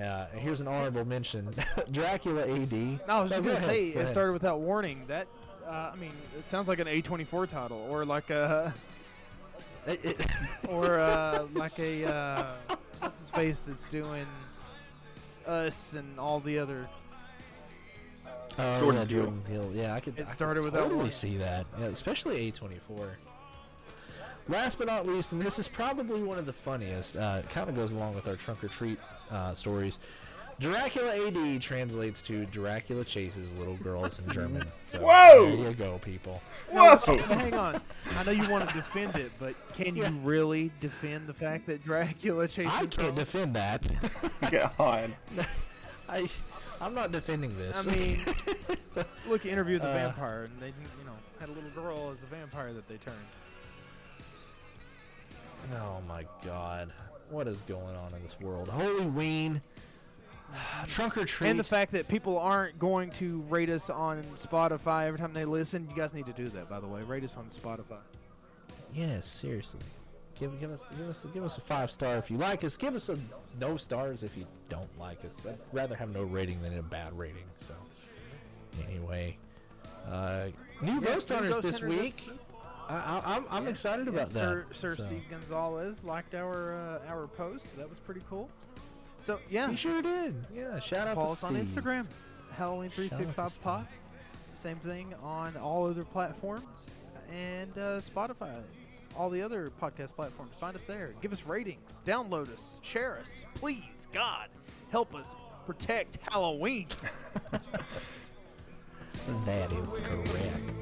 Uh, here's an honorable mention Dracula AD. No, I was just No, gonna say go it started without warning. That, uh, I mean, it sounds like an A24 title or like a It- it- or uh, like a uh, face that's doing us and all the other. Oh, Jordan yeah, Peele. Jordan Peele. Yeah, I could. It I could started without totally warning. see that. Yeah, especially A24. Last but not least, and this is probably one of the funniest. Uh, it kind of goes along with our trunk or treat uh, stories. Dracula AD translates to Dracula chases little girls in German. So Whoa! There you go, people. Whoa! But hang on. I know you want to defend it, but can Yeah. you really defend the fact that Dracula chases I can't girls? defend that. God. I, I'm not defending this. I mean, look, at Interview with the Uh, Vampire, and they, you know, had a little girl as a vampire that they turned. oh my God, what is going on in this world? Halloween, trunk or treat. And the fact that people aren't going to rate us on Spotify every time they listen, you guys need to do that, by the way. Rate us on Spotify. Yes, seriously. Give, give us give us give us a five star if you like us. Give us a no stars if you don't like us. I'd rather have no rating than a bad rating. So anyway, uh, new Yes, ghost hunters Ghost this Hunters week. I, I, I'm I'm excited about Sir, that. Sir so. Steve Gonzales liked our uh, our post. That was pretty cool. So yeah, he sure did. Yeah, shout out to us Steve. on Instagram, Halloween three six five pod. Same thing on all other platforms and uh, Spotify, all the other podcast platforms. Find us there. Give us ratings. Download us. Share us. Please, God, help us protect Halloween. that is correct.